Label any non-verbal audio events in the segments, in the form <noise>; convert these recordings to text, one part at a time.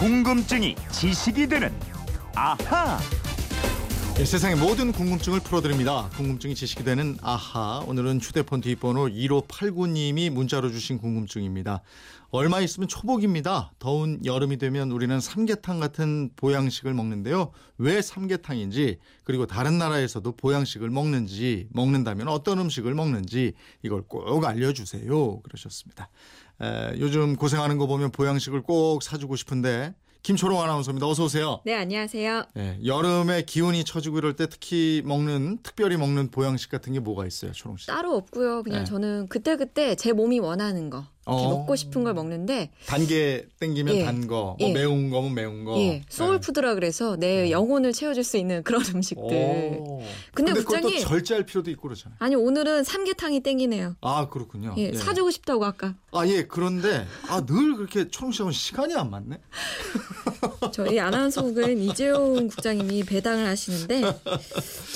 궁금증이 지식이 되는 아하. 네, 세상의 모든 궁금증을 풀어드립니다. 궁금증이 지식이 되는 아하. 오늘은 휴대폰 뒷번호 1589님이 문자로 주신 궁금증입니다. 얼마 있으면 초복입니다. 더운 여름이 되면 우리는 삼계탕 같은 보양식을 먹는데요. 왜 삼계탕인지 그리고 다른 나라에서도 보양식을 먹는지 먹는다면 어떤 음식을 먹는지 이걸 꼭 알려주세요. 그러셨습니다. 에, 요즘 고생하는 거 보면 보양식을 꼭 사주고 싶은데 김초롱 아나운서입니다. 어서 오세요. 네, 안녕하세요. 예, 여름에 기온이 처지고 이럴 때 특히 먹는 특별히 먹는 보양식 같은 게 뭐가 있어요, 초롱 씨? 따로 없고요. 그냥 네. 저는 그때 그때 제 몸이 원하는 거, 어. 먹고 싶은 걸 먹는데 단게 땡기면 예. 단 거, 뭐 예. 매운 거면 매운 거. 예, 소울푸드라 그래서 내 네. 영혼을 채워줄 수 있는 그런 음식들. 오. 근데 국장님- 절제할 필요도 있고 그러잖아요. 아니 오늘은 삼계탕이 땡기네요. 아 그렇군요. 예, 사주고 싶다고 아까 아 예, 그런데 아 늘 그렇게 초롱 씨하고 시간이 안 맞네. <laughs> 저희 아나운서국은 이재용 국장님이 배당을 하시는데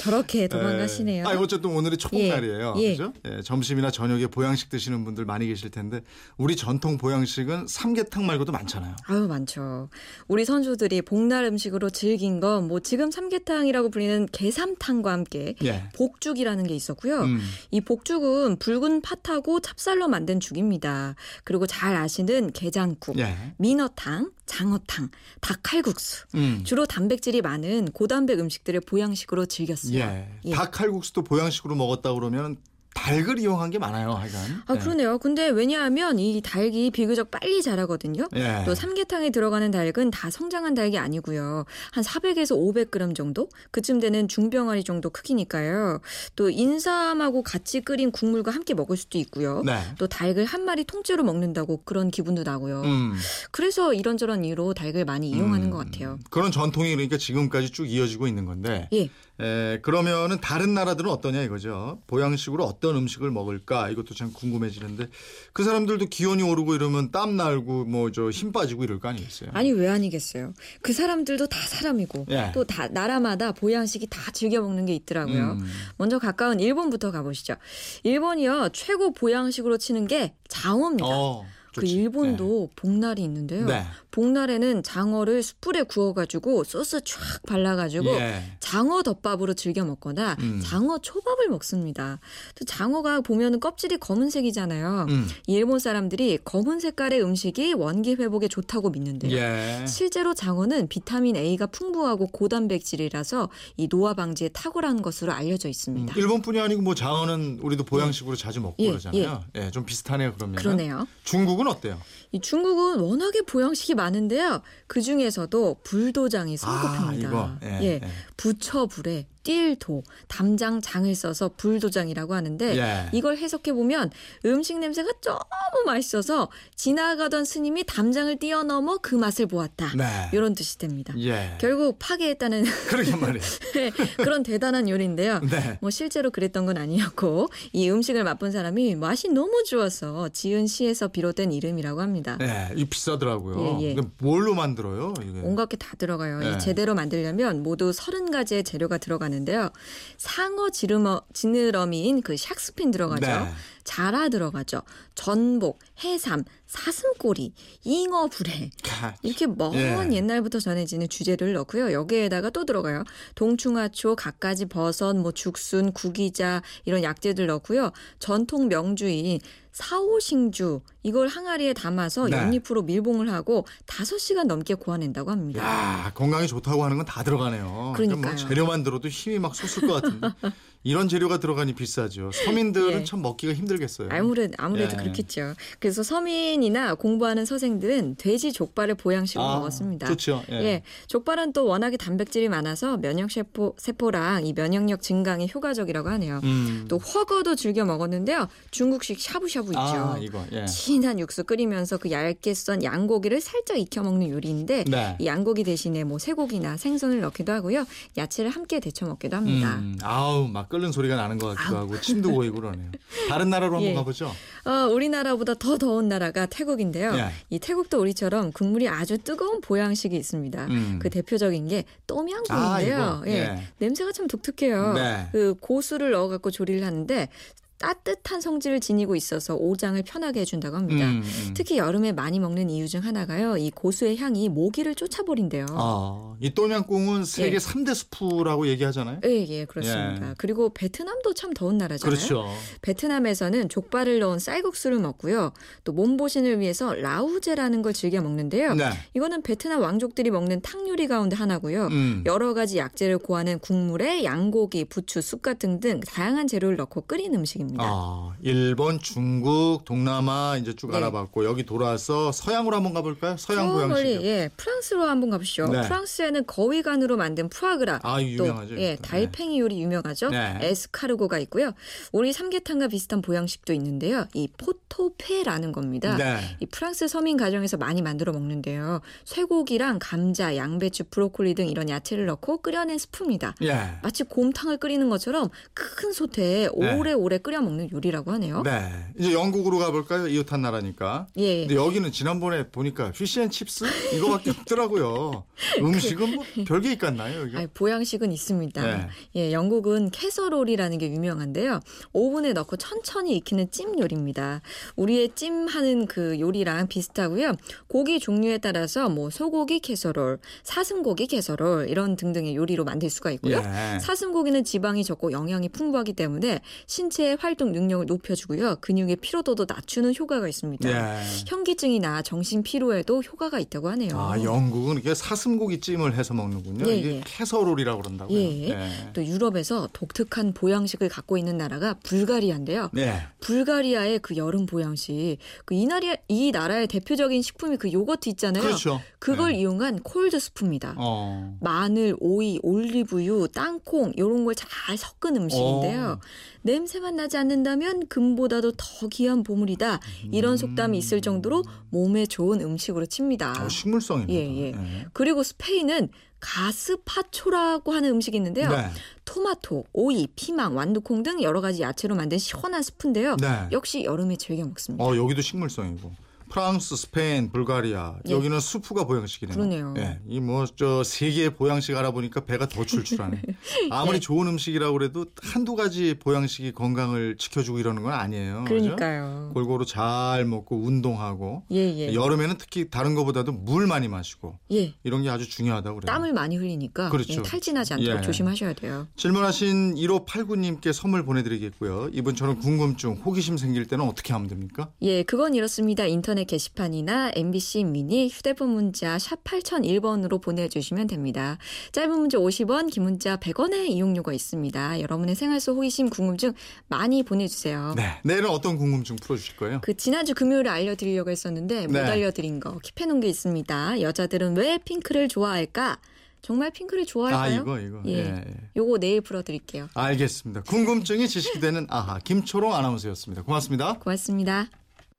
저렇게 도망가시네요. 아 어쨌든 오늘이 초복날이에요. 예. 그죠? 예, 점심이나 저녁에 보양식 드시는 분들 많이 계실 텐데 우리 전통 보양식은 삼계탕 말고도 많잖아요. 아유 많죠. 우리 선조들이 복날 음식으로 즐긴 건 뭐 지금 삼계탕이라고 불리는 게삼탕과 함께 예. 복죽이라는 게 있었고요. 음. 이 복죽은 붉은 팥하고 찹쌀로 만든 죽입니다. 그리고 잘 아시는 게장국, 예. 민어탕, 장어탕, 닭칼국수. 음. 주로 단백질이 많은 고단백 음식들을 보양식으로 즐겼어요. 예. 예. 닭칼국수도 보양식으로 먹었다 그러면 닭을 이용한 게 많아요, 하여간. 아 예. 그러네요. 근데 왜냐하면 이 닭이 비교적 빨리 자라거든요. 예. 또 삼계탕에 들어가는 닭은 다 성장한 닭이 아니고요. 한 400에서 500g 정도? 그쯤 되는 중병아리 정도 크기니까요. 또 인삼하고 같이 끓인 국물과 함께 먹을 수도 있고요. 네. 또 닭을 한 마리 통째로 먹는다고 그런 기분도 나고요. 음. 그래서 이런저런 이유로 닭을 많이 이용하는 음. 것 같아요. 그런 전통이 그러니까 지금까지 쭉 이어지고 있는 건데. 예. 에, 그러면은 다른 나라들은 어떠냐 이거죠. 보양식으로 어떤 음식을 먹을까 이것도 참 궁금해지는데 그 사람들도 기온이 오르고 이러면 땀 날고 뭐 저 힘 빠지고 이럴 거 아니겠어요. 아니 왜 아니겠어요? 그 사람들도 다 사람이고 예. 또다 나라마다 보양식이 다 즐겨 먹는 게 있더라고요. 음. 먼저 가까운 일본부터 가보시죠. 일본이요 최고 보양식으로 치는 게 장어입니다. 어, 그. 일본도 복날이 있는데요. 네. 복날에는 장어를 숯불에 구워가지고 소스 쫙 발라가지고 예. 장어 덮밥으로 즐겨 먹거나 음. 장어 초밥을 먹습니다. 또 장어가 보면은 껍질이 검은색이잖아요. 음. 이 일본 사람들이 검은 색깔의 음식이 원기 회복에 좋다고 믿는데요. 예. 실제로 장어는 비타민 A가 풍부하고 고단백질이라서 이 노화 방지에 탁월한 것으로 알려져 음, 있습니다. 일본뿐이 아니고 뭐 장어는 우리도 보양식으로 자주 먹고 예, 그러잖아요. 예. 좀 비슷하네요 그러면. 그러네요. 중국은 어때요? 이 중국은 워낙에 보양식이 많은데요. 그 중에서도 불도장이 손꼽힙니다. 아, 이거. 예, 예. 부처 불에 띨도, 담장, 장을 써서 불도장이라고 하는데 예. 이걸 해석해 보면 음식 냄새가 너무 맛있어서 지나가던 스님이 담장을 뛰어넘어 그 맛을 보았다. 네. 이런 뜻이 됩니다. 예. 결국 파괴했다는 <laughs> 그러게 말이에요. <laughs> 그런 대단한 요리인데요. 네. 뭐 실제로 그랬던 건 아니었고 이 음식을 맛본 사람이 맛이 너무 좋아서 지은 시에서 비롯된 이름이라고 합니다. 예. 이 비싸더라고요. 예, 예. 근데 뭘로 만들어요? 이게. 온갖 게 다 들어가요. 네. 이 제대로 만들려면 모두 30가지의 재료가 들어가는데요. 상어 지르머, 지느러미인 그 샥스핀 들어가죠. 네. 자라 들어가죠. 전복, 해삼, 사슴꼬리, 잉어 불에 가- 이렇게 먼 예. 옛날부터 전해지는 주재료를 넣고요. 여기에다가 또 들어가요. 동충하초, 갖가지 버섯, 뭐 죽순, 구기자 이런 약재들 넣고요. 전통 명주인 사오싱주 이걸 항아리에 담아서 네. 연잎으로 밀봉을 하고 5시간 넘게 고아낸다고 합니다. 야 건강에 좋다고 하는 건 다 들어가네요. 그러니까 뭐. 재료만 들어도 힘이 막 솟을 것 같은데 이런 재료가 들어가니 비싸죠. 서민들은 <laughs> 예. 참 먹기가 힘들겠어요. 아무래도 아무래도 예. 그렇겠죠. 그래서 서민이나 공부하는 서생들은 돼지 족발을 보양식으로 아, 먹었습니다. 좋죠. 예. 예, 족발은 또 워낙에 단백질이 많아서 면역 세포 세포랑 이 면역력 증강에 효과적이라고 하네요. 음. 또 허거도 즐겨 먹었는데요. 중국식 샤브샤브 있죠. 아 이거 예. 진한 육수 끓이면서 그 얇게 썬 양고기를 살짝 익혀 먹는 요리인데 네. 이 양고기 대신에 뭐 쇠고기나 생선을 넣기도 하고요. 야채를 함께 데쳐 먹기도 합니다. 음, 아우 막 끓는 소리가 나는 것 같기도 하고 침도 고이고 그러네요. 다른 나라로 <laughs> 한번 예. 가보죠. 어, 우리나라보다 더 더운 나라가 태국인데요. 예. 이 태국도 우리처럼 국물이 아주 뜨거운 보양식이 있습니다. 음. 그 대표적인 게 아, 똠양꿍인데요. 이거. 예. 냄새가 참 독특해요. 네. 그 고수를 넣어갖고 조리를 하는데 따뜻한 성질을 지니고 있어서 오장을 편하게 해준다고 합니다. 음, 음. 특히 여름에 많이 먹는 이유 중 하나가요. 이 고수의 향이 모기를 쫓아버린대요. 아, 이 또냥꿍은 세계 예. 삼 3대 수프라고 얘기하잖아요. 예, 예, 그렇습니다. 예. 그리고 베트남도 참 더운 나라잖아요. 그렇죠. 베트남에서는 족발을 넣은 쌀국수를 먹고요. 또 몸보신을 위해서 라우제라는 걸 즐겨 먹는데요. 네. 이거는 베트남 왕족들이 먹는 탕 요리 가운데 하나고요. 음. 여러 가지 약재를 고하는 국물에 양고기, 부추, 쑥갓 등등 다양한 재료를 넣고 끓인 음식입니다. 아, 일본, 중국, 동남아 이제 쭉 네. 알아봤고 여기 돌아와서 서양으로 한번 가볼까요? 서양 보양식. 예 프랑스로 한번 가보시죠. 네. 프랑스에는 거위간으로 만든 푸아그라, 아, 이거 또 유명하죠. 예. 달팽이 요리 유명하죠. 네. 에스카르고가 있고요. 우리 삼계탕과 비슷한 보양식도 있는데요. 이 pot-au-feu라는 겁니다. 네. 이 프랑스 서민 가정에서 많이 만들어 먹는데요. 쇠고기랑 감자, 양배추, 브로콜리 등 이런 야채를 넣고 끓여낸 스프입니다. 예. 마치 곰탕을 끓이는 것처럼 큰 솥에 네. 오래오래 끓여 먹는 요리라고 하네요. 네. 이제 영국으로 가볼까요? 이웃한 나라니까. 예. 근데 여기는 지난번에 보니까 fish and chips 이거밖에 없더라고요. <laughs> 음식은 뭐 별게 있겠나요 여기? 아니, 보양식은 있습니다. 네. 예, 영국은 캐서롤이라는 게 유명한데요. 오븐에 넣고 천천히 익히는 찜 요리입니다. 우리의 찜 하는 그 요리랑 비슷하고요. 고기 종류에 따라서 뭐 소고기 캐서롤, 사슴고기 캐서롤 이런 등등의 요리로 만들 수가 있고요. 예. 사슴고기는 지방이 적고 영양이 풍부하기 때문에 신체의 활동 능력을 높여주고요. 근육의 피로도도 낮추는 효과가 있습니다. 예. 현기증이나 정신 피로에도 효과가 있다고 하네요. 아 영국은 이게 사슴고기 찜을 해서 먹는군요. 예, 이게 예. 캐서롤이라고 그런다고요. 예. 또 유럽에서 독특한 보양식을 갖고 있는 나라가 불가리아인데요. 네. 불가리아의 그 여름 보양식, 그 이 나라 이 나라의 대표적인 식품이 그 요거트 있잖아요. 그렇죠. 걸 네. 이용한 cold soup입니다. 어. 마늘, 오이, 올리브유, 땅콩 이런 걸 잘 섞은 음식인데요. 어. 냄새만 나지 않는다면 금보다도 더 귀한 보물이다. 이런 속담이 있을 정도로 몸에 좋은 음식으로 칩니다. 어, 식물성입니다. 예, 예. 그리고 스페인은 가스파초라고 하는 음식이 있는데요. 네. 토마토, 오이, 피망, 완두콩 등 여러 가지 야채로 만든 시원한 스프인데요. 네. 역시 여름에 즐겨 먹습니다. 어 여기도 식물성이고 프랑스, 스페인, 불가리아 예. 여기는 수프가 보양식이네요. 그러네요. 예, 이 뭐 저 세계의 보양식 알아보니까 배가 더 출출하네. <laughs> 아무리 예. 좋은 음식이라고 그래도 한두 가지 보양식이 건강을 지켜주고 이러는 건 아니에요. 그죠? 그러니까요. 골고루 잘 먹고 운동하고 예, 예. 여름에는 특히 다른 것보다도 물 많이 마시고 예. 이런 게 아주 중요하다고 그래요. 땀을 많이 흘리니까 그렇죠. 예, 탈진하지 않도록 예. 조심하셔야 돼요. 질문하신 1589님께 선물 보내드리겠고요. 이분처럼 궁금증, 호기심 생길 때는 어떻게 하면 됩니까? 예, 그건 이렇습니다. 인터넷 게시판이나 MBC 미니 휴대폰 문자 샵 8001번으로 보내주시면 됩니다. 짧은 문자 50원, 긴 문자 100원의 이용료가 있습니다. 여러분의 생활 속 호기심, 궁금증 많이 보내주세요. 네. 내일은 어떤 궁금증 풀어주실 거예요? 그 지난주 금요일에 알려드리려고 했었는데 못 네. 알려드린 거 킵해놓은 게 있습니다. 여자들은 왜 핑크를 좋아할까? 정말 핑크를 아 좋아할까요? 이거 이거. 예. 예. 요거 내일 풀어드릴게요. 알겠습니다. 궁금증이 지식이 되는 아하 김초롱 아나운서였습니다. 고맙습니다. 고맙습니다.